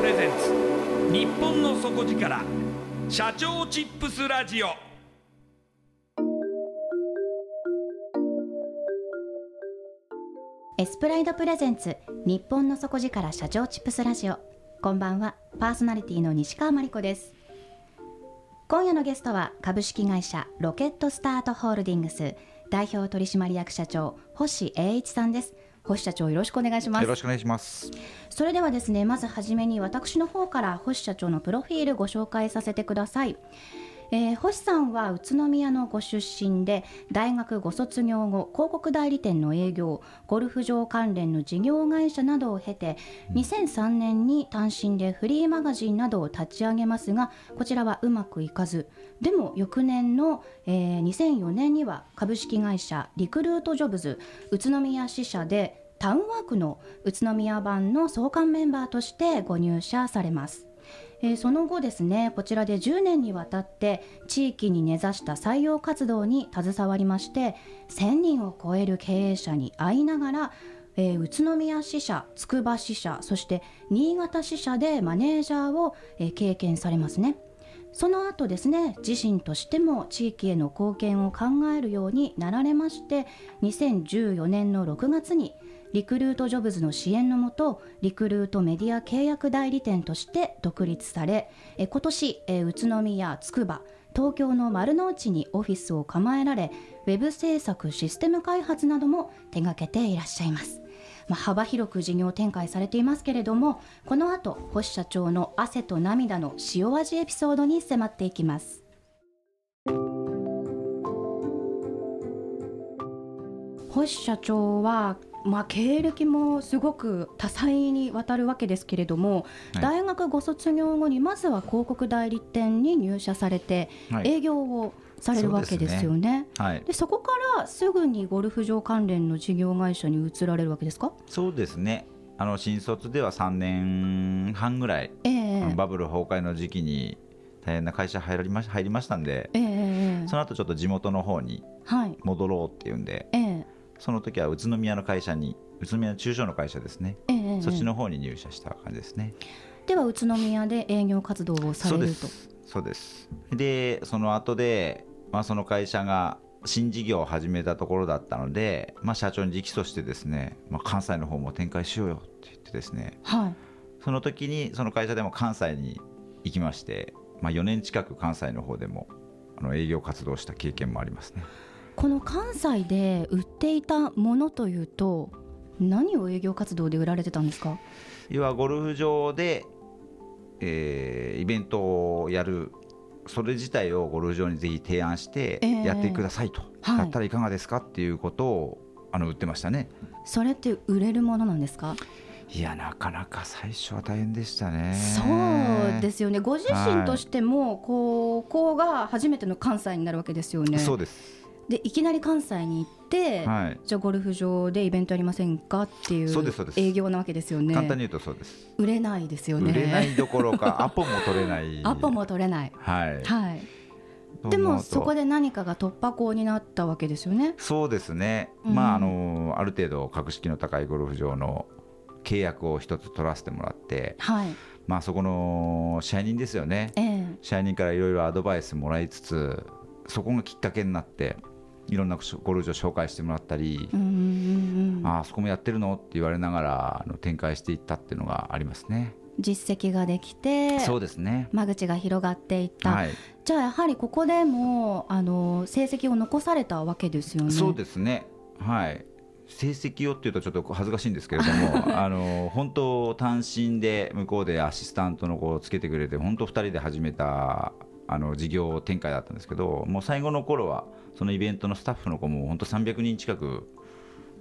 プレゼンツ。日本の底力。社長チップスラジオ。エスプライドプレゼンツ。日本の底力社長チップスラジオ。こんばんは。パーソナリティの西川真理子です。今夜のゲストは株式会社ロケットスタートホールディングス。代表取締役社長星栄一さんです。星社長よろしくお願いしますよろしくお願いします。それではですねまずはじめに私の方から星社長のプロフィールご紹介させてください、えー星さんは宇都宮のご出身で大学ご卒業後広告代理店の営業ゴルフ場関連の事業会社などを経て2003年に単身でフリーマガジンなどを立ち上げますがこちらはうまくいかずでも翌年の、えー2004年には株式会社リクルートジョブズ宇都宮支社でタウンワークの宇都宮版の創刊メンバーとしてご入社されます。えーその後ですねこちらで10年にわたって地域に根ざした採用活動に携わりまして1000人を超える経営者に会いながら、えー宇都宮支社つくば支社そして新潟支社でマネージャーを、えー経験されますね。その後ですね自身としても地域への貢献を考えるようになられまして2014年の6月にリクルートジョブズの支援のもとリクルートメディア契約代理店として独立されえ今年え宇都宮つくば東京の丸の内にオフィスを構えられウェブ制作システム開発なども手掛けていらっしゃいます。まあ、幅広く事業展開されていますけれどもこの後星社長の汗と涙の塩味エピソードに迫っていきます星社長は、まあ、経歴もすごく多彩にわたるわけですけれども、はい。大学ご卒業後にまずは広告代理店に入社されて、はい。営業をされるわけですよね。はい。で、そこからすぐにゴルフ場関連の事業会社に移られるわけですか？そうですね。あの新卒では3年半ぐらい、ええ。あのバブル崩壊の時期に大変な会社入りまし入りましたんで、ええええ。その後ちょっと地元の方にはい。戻ろうっていうんで、ええその時は宇都宮の会社に宇都宮の中小の会社ですね。ええそっちの方に入社した感じですね。では宇都宮で営業活動をされるとそうです。そうです。で、その後で、まあその会社が新事業を始めたところだったので、まあ社長に直訴してですね、まあ関西の方も展開しようよって言ってですね、はいその時にその会社でも関西に行きまして、まあ、4年近く関西の方でもあの営業活動をした経験もありますねこの関西で売っていたものというと何を営業活動で売られてたんですか？要はゴルフ場で、えーイベントをやるそれ自体をゴルフ場にぜひ提案してええ。やってくださいと、はい。だったらいかがですかっていうことをあの売ってましたね。それって売れるものなんですか？いやなかなか最初は大変でしたね。そうですよね。ご自身としても、こうこうが初めての関西になるわけですよね。そうですでいきなり関西に行って、はい。じゃあゴルフ場でイベントやりませんかっていうそうですそうです。営業なわけですよね。簡単に言うとそうです、売れないですよね。売れないどころか アポも取れない。アポも取れない。はい。はい。でもそこで何かが突破口になったわけですよね。そうですね、うん。まああのある程度格式の高いゴルフ場の契約を一つ取らせてもらって、はい。まあ、そこの支配人ですよね。ええ。支配人からいろいろアドバイスもらいつつそこがきっかけになっていろんなゴルフ場紹介してもらったり、ああそこもやってるのって言われながらあの展開していったっていうのがありますね。実績ができてそうですね間口が広がっていった、はい、じゃあやはりここでもあの成績を残されたわけですよねそうですねはい成績をっていうとちょっと恥ずかしいんですけれどもあの本当単身で向こうでアシスタントの子をつけてくれて本当2人で始めたあの事業展開だったんですけどもう最後の頃はそのイベントのスタッフの子も本当300人近く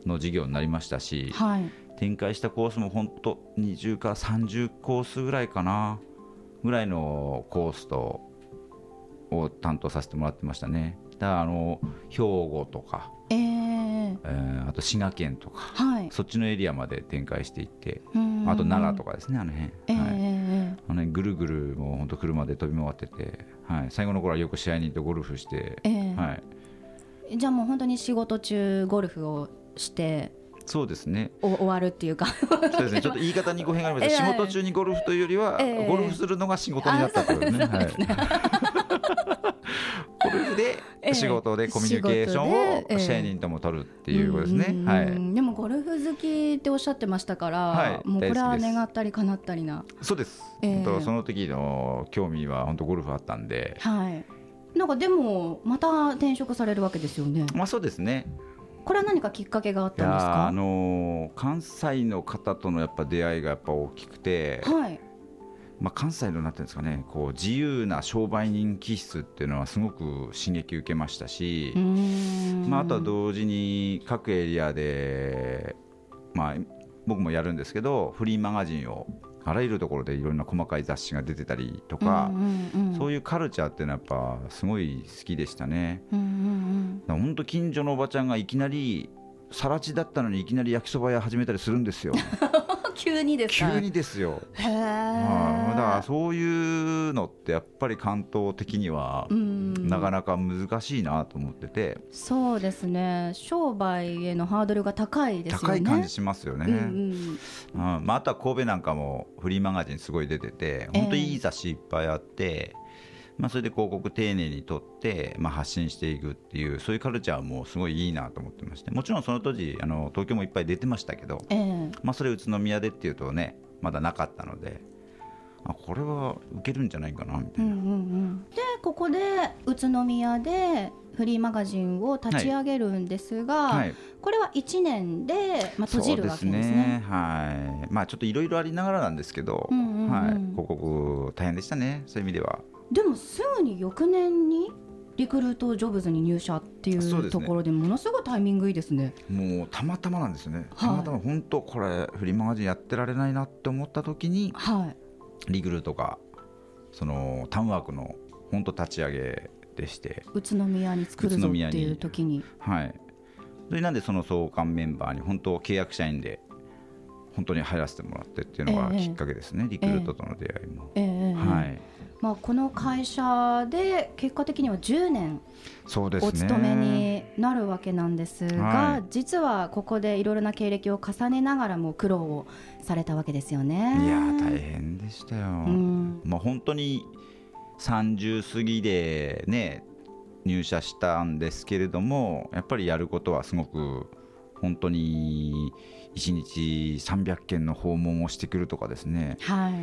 の事業になりましたしはい。展開したコースも本当20から30コースぐらいかなぐらいのコースとを担当させてもらってましたね。だからあの兵庫とか、えええーあと滋賀県とかはい。そっちのエリアまで展開していってうん。あと奈良とかですねあの辺、ええはい。えあの辺ぐるぐるもう本当車で飛び回ってて、はい、最後の頃はよく試合に行ってゴルフして、えええはい、じゃあもう本当に仕事中ゴルフをしてそうですね。お終わるっていうか。そうですね。ちょっと言い方に語弊があります。ええ。仕事中にゴルフというよりは、ええ。ゴルフするのが仕事になったというね。はい。ゴルフええ。で仕事でコミュニケーションを仕事でええ。支配人とも取るっていうことですね。うんはい、でもゴルフ好きっておっしゃってましたから、はい。もうこれは願ったり叶ったりな。そうです。ええ。本当その時の興味は本当ゴルフあったんで、はいなんかでもまた転職されるわけですよねまあそうですね。これは何かきっかけがあっいたんですか？あのー関西の方とのやっぱ出会いがやっぱ大きくて、はいまあ関西のなんていうんですかね、こう自由な商売人気質っていうのはすごく刺激受けましたし。まあ、あとは同時に各エリアで、まあ、僕もやるんですけどフリーマガジンをあらゆるところでいろんな細かい雑誌が出てたりとか、そういういうカルチャーっていうのはやっぱすごい好きでしたね。うんうんだから本当近所のおばちゃんがいきなり更地だったのにいきなり焼きそば屋始めたりするんですよ。う ん急にですか？急にですよ、へえからそういうのってやっぱり関東的にはうん。なかなか難しいなと思ってて、そうですね。商売へのハードルが高いですよね。高い感じしますよね。うんうんうん。まあ、あとは神戸なんかもフリーマガジンすごい出てて本当にいい雑誌いっぱいあって、まあ、それで広告丁寧に取って、まあ、発信していくっていうそういうカルチャーもすごいいいなと思ってまして。もちろんその当時あの東京もいっぱい出てましたけど、ええ。まあ、それ宇都宮でっていうとねまだなかったのであこれは受けるんじゃないかなみたいな。うんうんうん。でここで宇都宮でフリーマガジンを立ち上げるんですが、はい。これは1年で、まあ、閉じるわけですね。すね。はい。まあちょっといろいろありながらなんですけど、うんうんうん。はい、広告大変でしたね。そういう意味では。でもすぐに翌年にリクルートジョブズに入社っていうところでものすごいタイミングいいですね。もうたまたまなんですよね、はい。たまたま本当これフリーマガジンやってられないなって思った時にはいリグルとかそのタウンワークの本当立ち上げでして宇都宮に作るぞっていう時に。はい。それなんでその創刊メンバーに本当契約社員で本当に入らせてもらってっていうのがええ。きっかけですね、リクルートとの出会いも、ええ。はいまあ、この会社で結果的には10年お勤めになるわけなんですが、はい。実はここでいろいろな経歴を重ねながらも苦労をされたわけですよね。いやー大変でしたよ、うん。まあ、本当に30過ぎでね入社したんですけれどもやっぱりやることはすごく本当に1日300件の訪問をしてくるとかですね。はい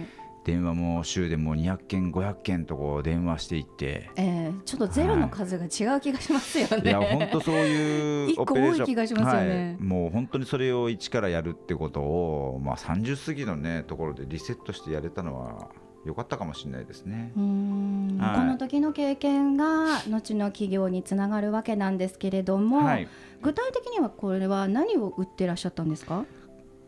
電話も週でもう200件500件とこう電話していって。えー、ちょっとゼロの数が違う気がしますよね。い。や本当そういう一個多い気がしますよね。はい、もう本当にそれを一からやるってことを、まあ、30過ぎの、ね、ところでリセットしてやれたのは良かったかもしれないですね。うーん。はい。この時の経験が後の企業につながるわけなんですけれども、はい、具体的にはこれは何を売ってらっしゃったんですか？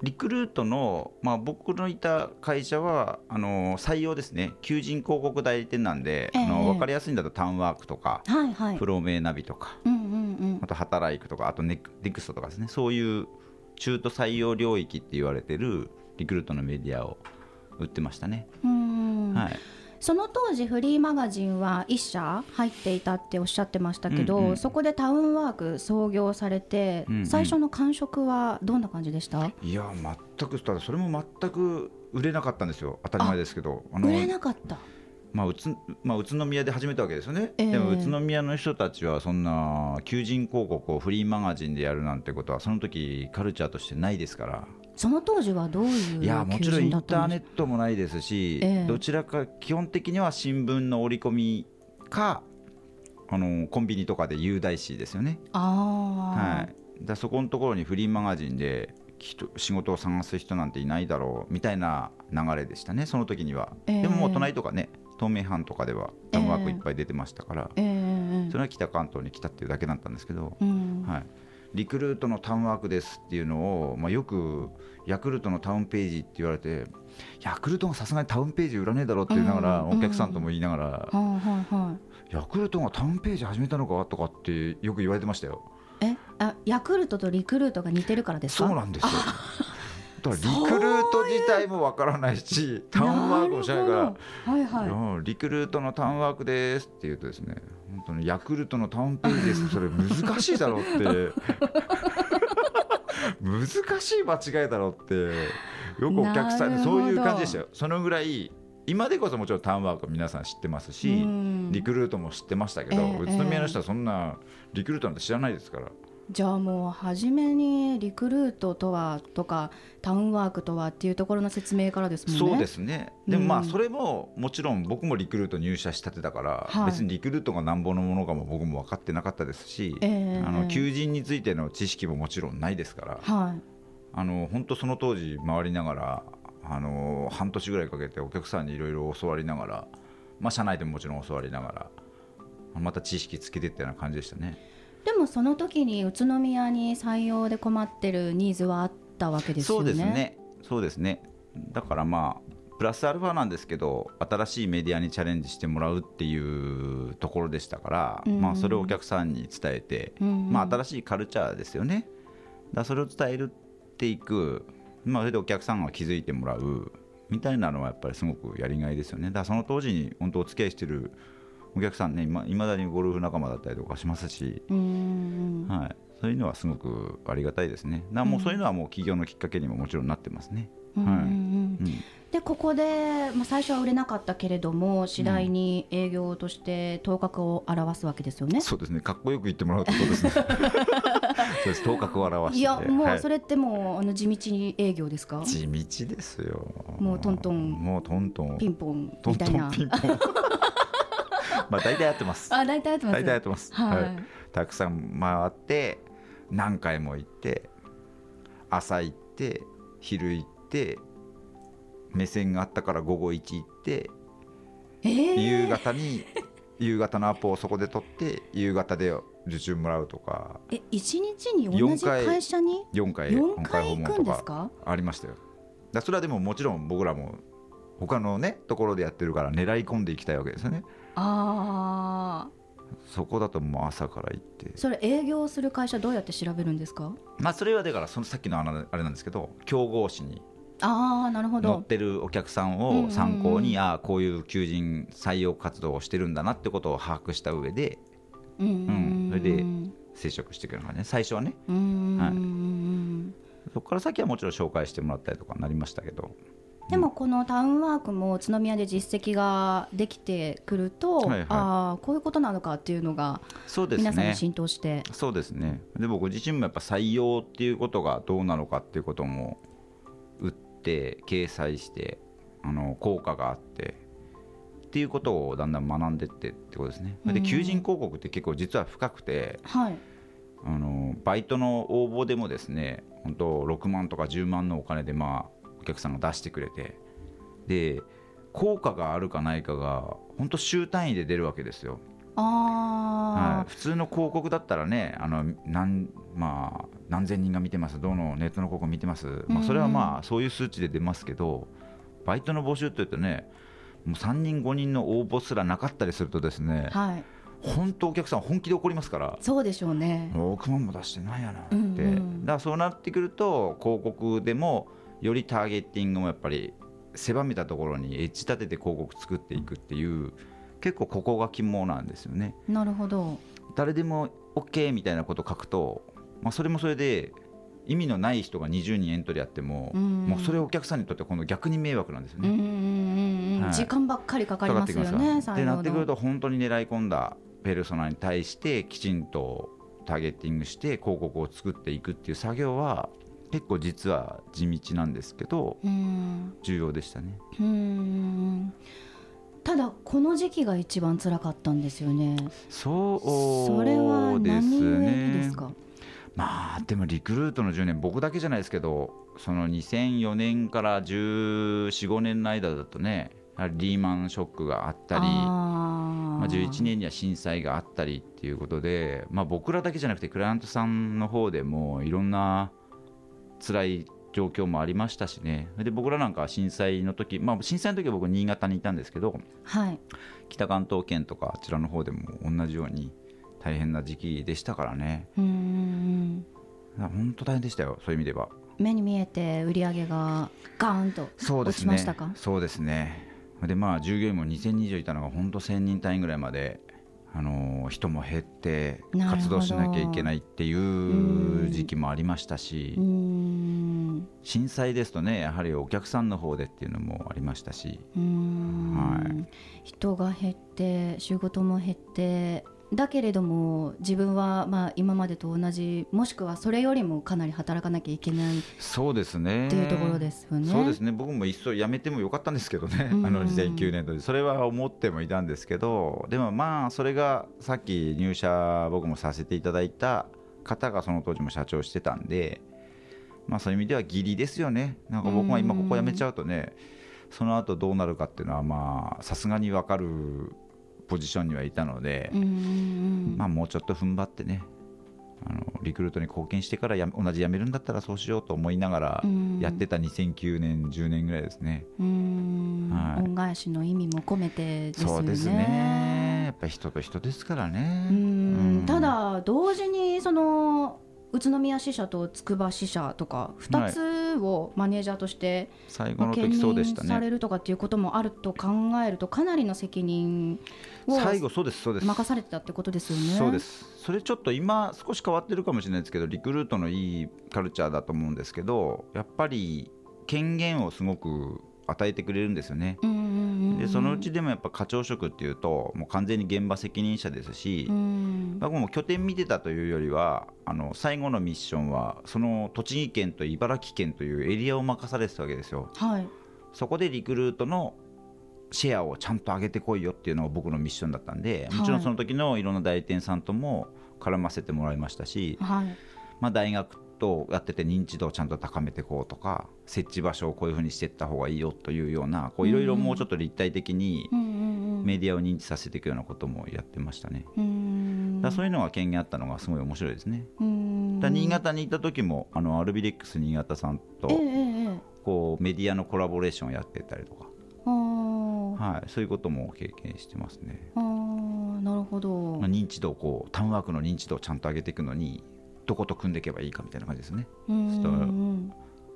リクルートの、まあ、僕のいた会社はあの採用ですね、求人広告代理店なんで、ええあの分かりやすいんだとタウンワークとか、はいはい。プ。ロメイナビとか、うんうんうん。あと働いくとか、あとネクネクストとかですね、そういう中途採用領域って言われてるリクルートのメディアを売ってましたね。はいその当時フリーマガジンは1社入っていたっておっしゃってましたけど、うんうん。そこでタウンワーク創業されて、うんうん。最初の感触はどんな感じでした？いや全くただそれも全く売れなかったんですよ。当たり前ですけど。あ売れなかったまあ宇都まあ、宇都宮で始めたわけですよね、ええ。でも宇都宮の人たちはそんな求人広告をフリーマガジンでやるなんてことはその時カルチャーとしてないですから。その当時はどういういやもちろんインターネットトもないですし、ええ。どちらか基本的には新聞の折り込みかあのコンビニとかで有題紙ですよね、ああ、はい、だそこのところにフリーマガジンで人仕事を探す人なんていないだろうみたいな流れでしたね、その時には。ええ。でももう隣とかね、東名阪とかではタウンワークいっぱい出てましたから、ええ。それは北関東に来たっていうだけだったんですけど、うん。はい、リクルートのタウンワークですっていうのを、まあ、よくヤクルトのタウンページって言われて、ヤクルトがさすがにタウンページ売らねえだろうって言いながら、うんお客さんとも言いながら、はいはいはいヤクルトがタウンページ始めたのかとかってよく言われてましたよ。え？あヤクルトとリクルートが似てるからですか？そうなんですよ。だからリクルート自体もわからないし、タウンワークもしないから。はいはい。うんリクルートのタウンワークですって言うとですね本当にヤクルトのタウンページです。それ難しいだろうって。難しい間違いだろうって。よくお客さんそういう感じでしたよ。そのぐらい今でこそもちろんタウンワーク皆さん知ってますしうん。リクルートも知ってましたけど、ええ。宇都宮の人はそんなリクルートなんて知らないですから、じゃあもう初めにリクルートとはとかタウンワークとはっていうところの説明からですもんね。そうですね。でもまうんあそれももちろん僕もリクルート入社したてだから、はい。別にリクルートがなんぼのものかも僕も分かってなかったですし、ええあの求人についての知識ももちろんないですからはい。あの本当その当時回りながらあの半年ぐらいかけてお客さんにいろいろ教わりながら、まあ、社内でももちろん教わりながらまた知識つけていったような感じでしたね。でもその時に宇都宮に採用で困ってるニーズはあったわけですそうよね。ですね。そうですね。だからまあプラスアルファなんですけど新しいメディアにチャレンジしてもらうっていうところでしたから、うん。まあ、それをお客さんに伝えて、うん。まあ、新しいカルチャーですよね。だそれを伝えるっていく、まあ、それでお客さんが気づいてもらうみたいなのはやっぱりすごくやりがいですよね。だその当時に本当お付き合いしてるお客さんねいま未だにゴルフ仲間だったりとかしますし、うんはい、そういうのはすごくありがたいですね。だからもうそういうのはもう起業のきっかけにももちろんなってますね、うんうんうん。うん。でここで、まあ、最初は売れなかったけれども次第に営業として頭角を現すわけですよね。そうですね。かっこよく言ってもらうとそうですね。そうです。頭角を表して。いやもはい。うそれってもうあの地道に営業ですか？地道ですよ。もうトントン。もうトントン。ピンポントントみたいな。ンピンポンまあ大体やってます。あ大体やってます。大体やってます、はい。たくさん回って何回も行って朝行って昼行って目線があったから午後1行ってえー。夕方に夕方のアポをそこで取って夕方で受注もらうとか。え一日に同じ会社に？4回4本回行くんですとか？かありましたよ。だそれはでももちろん僕らも他のねところでやってるから狙い込んでいきたいわけですよねああそこだともう朝から行って。それ営業する会社どうやって調べるんですか？まあそれはだからそのさっきのあのあれなんですけど競合誌にああなるほど。乗ってるお客さんを参考に、ああこういう求人採用活動をしてるんだなってことを把握した上でうんうんうん。それで接触していくような感じね。最初はね。はいうんそこから先はもちろん紹介してもらったりとかになりましたけどでもこのタウンワークも宇都宮で実績ができてくると、はいはい。ああこういうことなのかっていうのがそうですね。皆さんに浸透して、そうですね。で僕自身もやっぱ採用っていうことがどうなのかっていうことも打って掲載してああの効果があってっていうことをだんだん学んでってってことですね。でうん。求人広告って結構実は深くてはい。あのバイトの応募でもですね本当6万とか10万のお金でまあお客さんが出してくれてで効果があるかないかが本当週単位で出るわけですよ。はあい、普通の広告だったらねあの何,、まあ、何千人が見てますどのネットの広告見てます、まあ、それはまあそういう数値で出ますけどバイトの募集というとねもう3人5人の応募すらなかったりするとですねあはい。本当お客さん本気で怒りますから。そうでしょうね。6万も出してないやなって、うんうん。だからそうなってくると広告でもよりターゲッティングもやっぱり狭めたところにエッジ立てて広告作っていくっていう結構ここが肝なんですよね。なるほど。誰でも OK みたいなことを書くと、まあ、それもそれで意味のない人が20人エントリーやっても、うん。もうそれはお客さんにとって今度逆に迷惑なんですよね。うんうんはい。時間ばっかりかかりますよねきでなってくるとと本当に狙い込んだペルソナに対してきちんとターゲッティングして広告を作っていくっていう作業は結構実は地道なんですけどうん重要でしたね。うんただこの時期が一番辛かったんですよね。そうそれはですねですか？まあでもリクルートの10年僕だけじゃないですけどその2004年から1415年の間だとねリーマンショックがあったりまあ、11年には震災があったりっていうことで、まあ、僕らだけじゃなくてクライアントさんの方でもいろんな辛い状況もありましたしね。で僕らなんかは震災の時、まあ、震災の時は僕新潟にいたんですけどはい。北関東圏とかあちらの方でも同じように大変な時期でしたからね。うん本当大変でしたよそういう意味では。目に見えて売り上げがガーンと落ちましたか？そうですね。でまあ従業員も2000人以上いたのが本当1000人単位ぐらいまであのー人も減って活動しなきゃいけないっていう時期もありましたし震災ですとねやはりお客さんの方でっていうのもありましたし。はい。人が減って仕事も減ってだけれども自分はまあ今までと同じもしくはそれよりもかなり働かなきゃいけないっそうですね。ていうところですよね。そうですね。僕もいっそ辞めてもよかったんですけどね、うん。あの2009年度で。それは思ってもいたんですけどでもまあそれがさっき入社僕もさせていただいた方がその当時も社長してたんで、まあ、そういう意味では義理ですよね。なんか僕が今ここ辞めちゃうとねその後どうなるかっていうのはまあさすがに分かるポジションにはいたので、まあ、もうちょっと踏ん張ってねあのリクルートに貢献してからや同じ辞めるんだったらそうしようと思いながらうん。やってた2009年10年ぐらいですね。はい。恩返しの意味も込めてですよね。そうですね。やっぱり人と人ですからね。ただ同時にその宇都宮支社と筑波支社とか2つをマネージャーとして、最後まあ兼任。されるとかっていうこともあると考えるとかなりの責任を最後そうですそうです。任されてたってことですよね。そうですそれちょっと今少し変わってるかもしれないですけどリクルートのいいカルチャーだと思うんですけどやっぱり権限をすごく与えてくれるんですよね。でそのうちでもやっぱ課長職っていうともう完全に現場責任者ですし、うん。僕も拠点見てたというよりはあの最後のミッションはその栃木県と茨城県というエリアを任されてたわけですよ。はい。そこでリクルートのシェアをちゃんと上げてこいよっていうのが僕のミッションだったんでもちろはいんその時のいろんな代理店さんとも絡ませてもらいましたし、はい。まあ、大学とやってて認知度をちゃんと高めていこうとか設置場所をこういうふうにしていった方がいいよというようなこういろいろもうちょっと立体的にメディアを認知させていくようなこともやってましたね。うん。だそういうのが権限あったのがすごい面白いですね。うん。だ新潟に行った時もあのアルビレックス新潟さんとこうメディアのコラボレーションをやってたりとか、はい、そういうことも経験してますね。なるほど。まあ、認知度をこうタウンワークの認知度をちゃんと上げていくのにどこと組んでいけばいいかみたいな感じですね。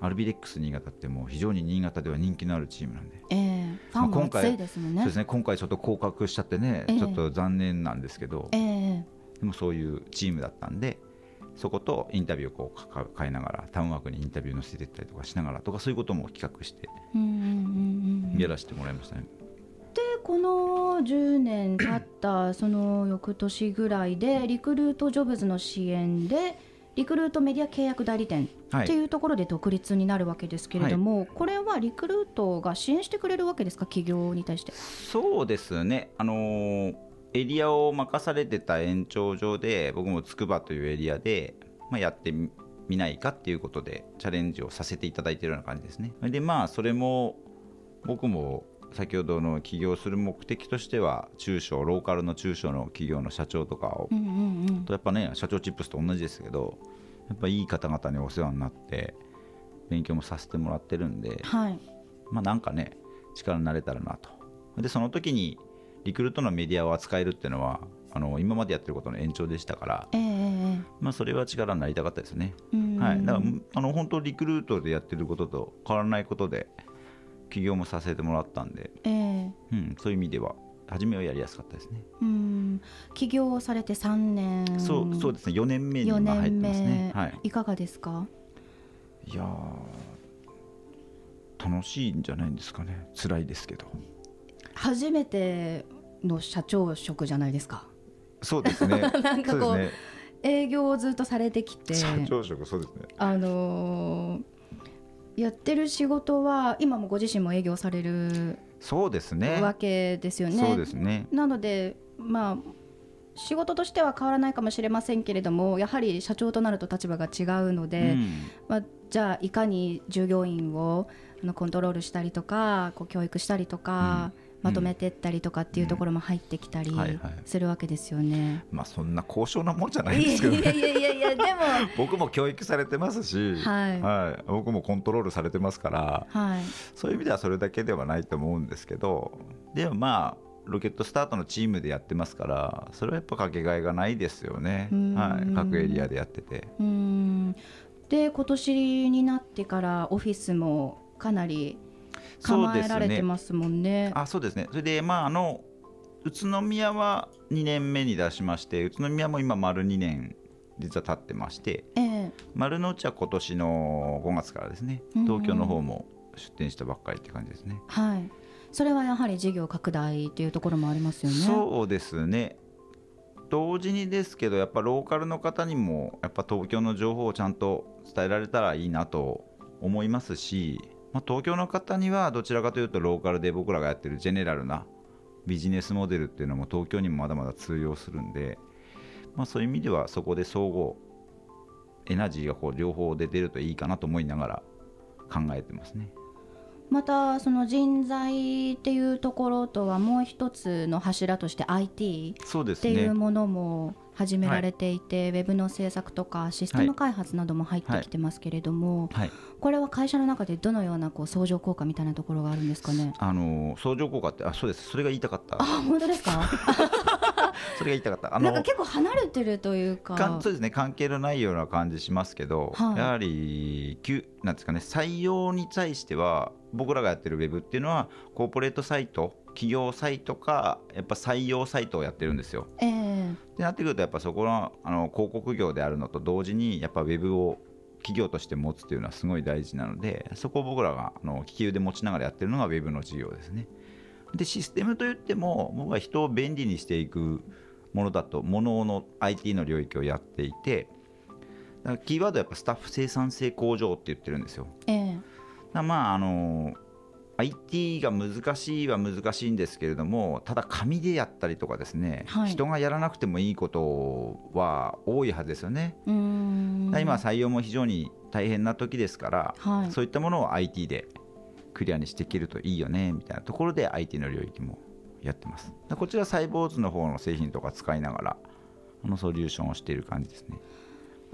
アルビレックス新潟ってもう非常に新潟では人気のあるチームなんで。ええ。ファンも熱いですもんね。そうですね。今回ちょっと降格しちゃってね、ええ。ちょっと残念なんですけど、ええ。でもそういうチームだったんでそことインタビューをこう変えながらタウンワークにインタビュー載せていったりとかしながらとかそういうことも企画してうんうんうんうん。やらせてもらいましたね。でこの10年経ったその翌年ぐらいでリクルートジョブズの支援でリクルートメディア契約代理店はい。っていうところで独立になるわけですけれども、これはリクルートが支援してくれるわけですか？企業に対して。そうですね、あのーエリアを任されてた延長上で、僕もつくばというエリアで、まあ、やってみみないかっていうことで、チャレンジをさせていただいているような感じですね。で、まあ、それも僕も先ほどの起業する目的としては、中小、ローカルの中小の企業の社長とかをうんうんうん。とやっぱね社長チップスと同じですけどやっぱいい方々にお世話になって勉強もさせてもらってるんではい。まあなんかね力になれたらなと。でその時にリクルートのメディアを扱えるっていうのはあの今までやってることの延長でしたから、ええええまあ、それは力になりたかったですね、うん。はい、だからあの本当リクルートでやってることと変わらないことで起業もさせてもらったんで、ええ。うん、そういう意味では初めはやりやすかったですね、うん。起業されて3年。そうそうですね。4年目に4今入って年ますね。目、はい、いかがですか？いやー楽しいんじゃないんですかね。辛いですけど。初めての社長職じゃないですか？そうですね。なんかこうね。営業をずっとされてきて。社長職そうですね。あのーやってる仕事は今もご自身も営業されるそうですね。わけですよね。そうですね。なのでまあ仕事としては変わらないかもしれませんけれどもやはり社長となると立場が違うので、うん。まあ、じゃあいかに従業員をあのコントロールしたりとかこう教育したりとか、うんまとめてったりとかっていうところも入ってきたりするわけですよね。まあそんな高尚なもんじゃないですけどね。いやいやいやいやでも。僕も教育されてますし、はい。僕もコントロールされてますからはい。そういう意味ではそれだけではないと思うんですけどでもまあロケットスタートのチームでやってますからそれはやっぱかけがえがないですよね。う、ん。はい、各エリアでやってて。うん。で今年になってからオフィスもかなり構えられてますもんね。あそうですね。それでまああの宇都宮は2年目に出しまして宇都宮も今丸2年実は経ってましてええ。丸の内は今年の5月からですねうん。東京の方も出店したばっかりって感じですね、はい、それはやはり事業拡大というところもありますよね。そうですね。同時にですけどやっぱローカルの方にもやっぱ東京の情報をちゃんと伝えられたらいいなと思いますし、まあ、東京の方にはどちらかというとローカルで僕らがやってるジェネラルなビジネスモデルっていうのも東京にもまだまだ通用するんで、まあ、そういう意味ではそこで総合エナジーがこう両方で出るといいかなと思いながら考えてますね。またその人材っていうところとはもう一つの柱として IT そうですねっていうものも始められていて、ウェブの制作とかシステム開発なども入ってきてますけれども、はい、これは会社の中でどのようなこう相乗効果みたいなところがあるんですかね？あの相乗効果ってあそうです。それが言いたかった。あ本当ですか？それが言いたかった。あなんか結構離れてるというか。そうですね。関係のないような感じしますけど、はい。やはりきゅなんですかね採用に対しては僕らがやってるウェブっていうのはコーポレートサイト企業サイトかやっぱ採用サイトをやってるんですよ。ええってなってくるとやっぱそこのあの広告業であるのと同時にやっぱウェブを企業として持つっていうのはすごい大事なのでそこを僕らがあの利き腕持ちながらやってるのがウェブの事業ですね。でシステムといっても僕は人を便利にしていくものだとものの IT の領域をやっていてだからキーワードはやっぱスタッフ生産性向上って言ってるんですよ。ええだからまああの IT が難しいは難しいんですけれどもただ紙でやったりとかですね、はい人がやらなくてもいいことは多いはずですよね。今採用も非常に大変な時ですから、はいそういったものを IT でクリアにしていけるといいよねみたいなところで IT の領域もやってます。こちらサイボーズの方の製品とか使いながらあのソリューションをしている感じですね。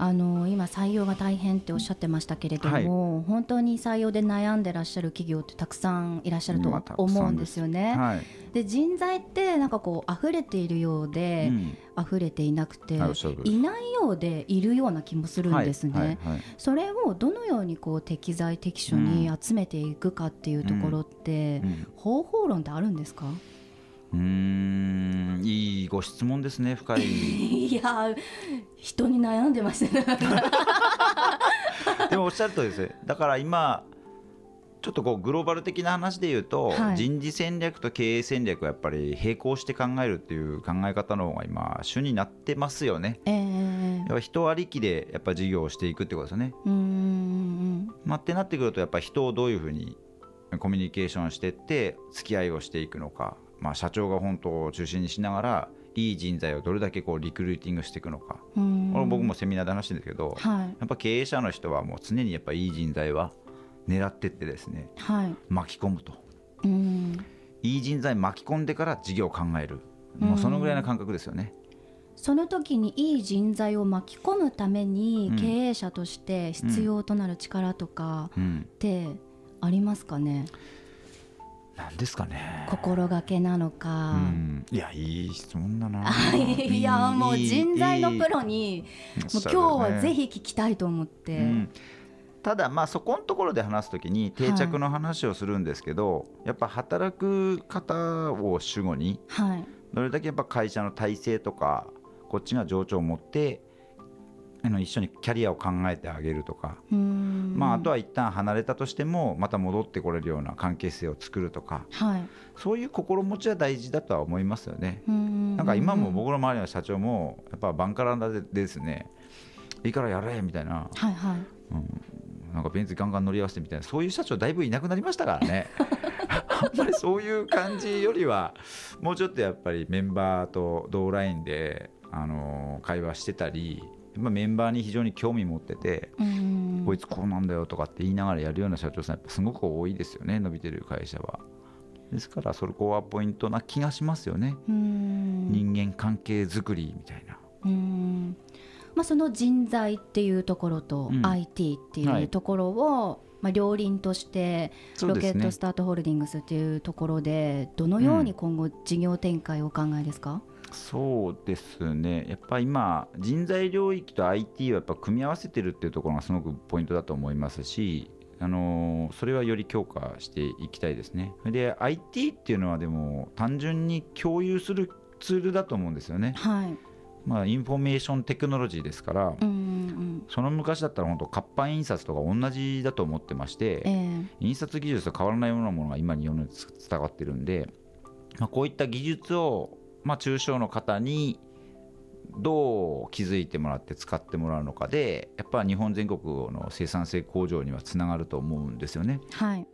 あの今採用が大変っておっしゃってましたけれども、本当に採用で悩んでらっしゃる企業ってたくさんいらっしゃると思うんですよね。はい。で人材ってなんかこう溢れているようで、うん溢れていなくてはいないようでいるような気もするんですね。はいはいはいそれをどのようにこう適材適所に集めていくかっていうところって、うん方法論ってあるんですかうーん。いいご質問ですね深い。いや人に悩んでましたね。でもおっしゃるとりです。ねだから今ちょっとこうグローバル的な話で言うと、はい。人事戦略と経営戦略はやっぱり並行して考えるっていう考え方の方が今主になってますよね。ええ。やっぱ人ありきでやっぱ事業をしていくってことですよね。うーん。まあ、ってなってくるとやっぱ人をどういうふうにコミュニケーションしていって付き合いをしていくのか、まあ、社長が本当を中心にしながらいい人材をどれだけこうリクルーティングしていくのか、これ僕もセミナーで話してるんですけど、はい。やっぱ経営者の人はもう常にやっぱいい人材は狙ってってですねはい。巻き込むと。いい人材巻き込んでから事業を考える。もうそのぐらいの感覚ですよね。その時にいい人材を巻き込むためにうん。経営者として必要となる力とかうん、ってありますかね、なんですかね。心がけなのうか、ん、いやいい質問だな。いやもう人材のプロにいい。もう今日はぜひ聞きたいと思って、うん。ただまあそこのところで話すときに定着の話をするんですけど、やっぱ働く方を主語にはい。どれだけやっぱ会社の体制とかこっちが情緒を持ってあの一緒にキャリアを考えてあげるとか、まあ、あとは一旦離れたとしてもまた戻ってこれるような関係性を作るとか。はい。そういう心持ちは大事だとは思いますよね。ん。なんか今も僕の周りの社長もやっぱバンカラでですねいいからやれみたいな。はいはい。なんかベンツガンガン乗り合わせてみたいな。そういう社長だいぶいなくなりましたからね。あんまりそういう感じよりはもうちょっとやっぱりメンバーと同ラインで、あのー会話してたりやっぱメンバーに非常に興味持ってて、こいつこうなんだよとかって言いながらやるような社長さんやっぱすごく多いですよね伸びてる会社は。ですからそれこはポイントな気がしますよね、人間関係づくりみたいな。まあ、その人材っていうところとうん。IT ってはいいうところを、まあ、両輪としてロケットスタートホールディングスっていうところでどのように今後事業展開をお考えですか、そうですね、やっぱ今、人材領域と IT をやっぱ組み合わせてるっていうところがすごくポイントだと思いますし、あのーそれはより強化していきたいですね。で、IT っていうのはでも、単純に共有するツールだと思うんですよね。はいまあ、インフォメーションテクノロジーですから、うんうんその昔だったら本当、活版印刷とか同じだと思ってまして、ええ印刷技術と変わらないようなものが今に世に伝わってるんで、まあ、こういった技術を、まあ、中小の方にどう気づいてもらって使ってもらうのかでやっぱ日本全国の生産性向上にはつながると思うんですよね。はい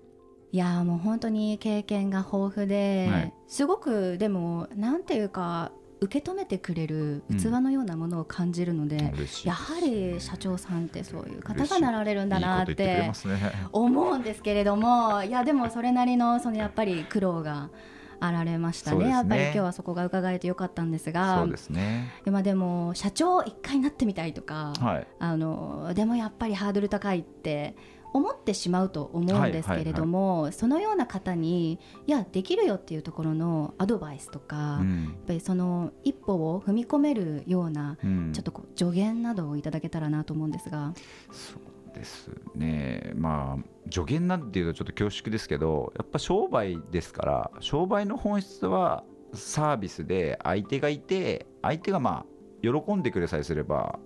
いやーもう本当に経験が豊富で、はいすごくでもなんていうか受け止めてくれるうん器のようなものを感じるので、嬉しいやはり社長さんってそういう方がなられるんだなって。思うんですけれどもいやでもそれなりのそのやっぱり苦労があられましたねねやっぱり今日はそこが伺えてよかったんですがそうですね。でまあでも社長一回なってみたいとか、はい。あのでもやっぱりハードル高いって思ってしまうと思うんですけれども、そのような方にいやできるよっていうところのアドバイスとか、うやっん。ぱりその一歩を踏み込めるような、うんちょっとこう助言などをいただけたらなと思うんですが。そうですね、まあ、助言なんていうとちょっと恐縮ですけど、やっぱ商売ですから、商売の本質はサービスで相手がいて、相手がまあ喜んでくれさえすれば、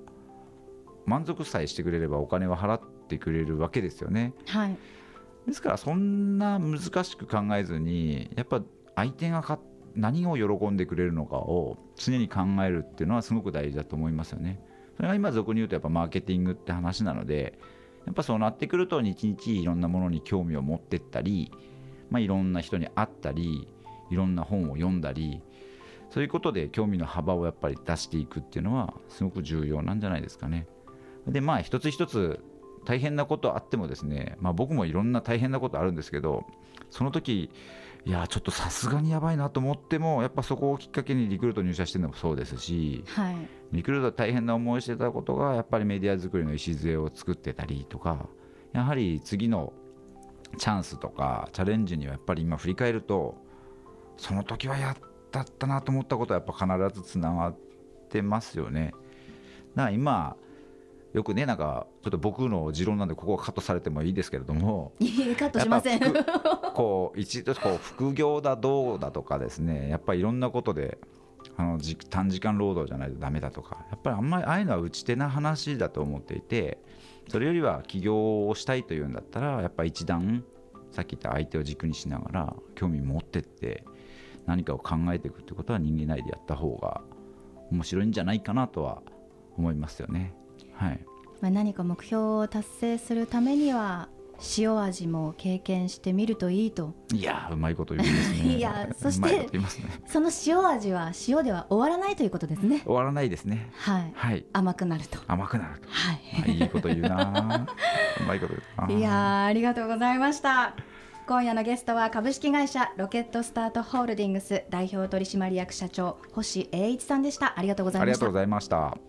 満足さえしてくれればお金は払ってくれるわけですよね。はいですから、そんな難しく考えずに、やっぱ相手がか何を喜んでくれるのかを常に考えるっていうのはすごく大事だと思いますよね。それが今、俗に言うとやっぱマーケティングって話なので、やっぱそうなってくると、日々いろんなものに興味を持ってったり、まあ、いろんな人に会ったり、いろんな本を読んだり、そういうことで興味の幅をやっぱり出していくっていうのは、すごく重要なんじゃないですかね。で、まあ、一つ一つ大変なことあってもですね、まあ、僕もいろんな大変なことあるんですけど、その時いや、ちょっとさすがにやばいなと思っても、やっぱそこをきっかけにリクルート入社してるのもそうですし、はいリクルート大変な思いしてたことが、やっぱりメディア作りの礎を作ってたりとか、やはり次のチャンスとかチャレンジにはやっぱり今振り返ると、その時はやったったなと思ったことはやっぱ必ずつながってますよね。だから今よくね、なんかちょっと僕の持論なんで、ここはカットされてもいいですけれども、いいカットしませんこう一度こう副業だどうだとかですねやっぱりいろんなことであのじ短時間労働じゃないとダメだとかやっぱりあんまりああいうのは打ち手な話だと思っていてそれよりは起業をしたいというんだったらやっぱ一段さっき言った相手を軸にしながら興味持ってって何かを考えていくってことは人間内でやった方が面白いんじゃないかなとは思いますよね。はい、まあ、何か目標を達成するためには塩味も経験してみるといいと。いやーうまいこと言うんですね。いや そしてね。その塩味は塩では終わらないということですね。終わらないですねはい。はい。甘くなると。甘くなると。はい。あいいこと言うな うまいこと言うないやーありがとうございました。今夜のゲストは株式会社ロケットスタートホールディングス代表取締役社長星栄一さんでした。ありがとうございました。ありがとうございました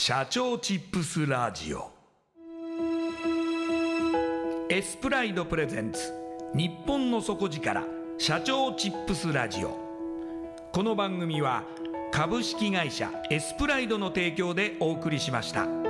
社長チップスラジオエスプライドプレゼンツ日本の底力社長チップスラジオこの番組は株式会社エスプライドの提供でお送りしました。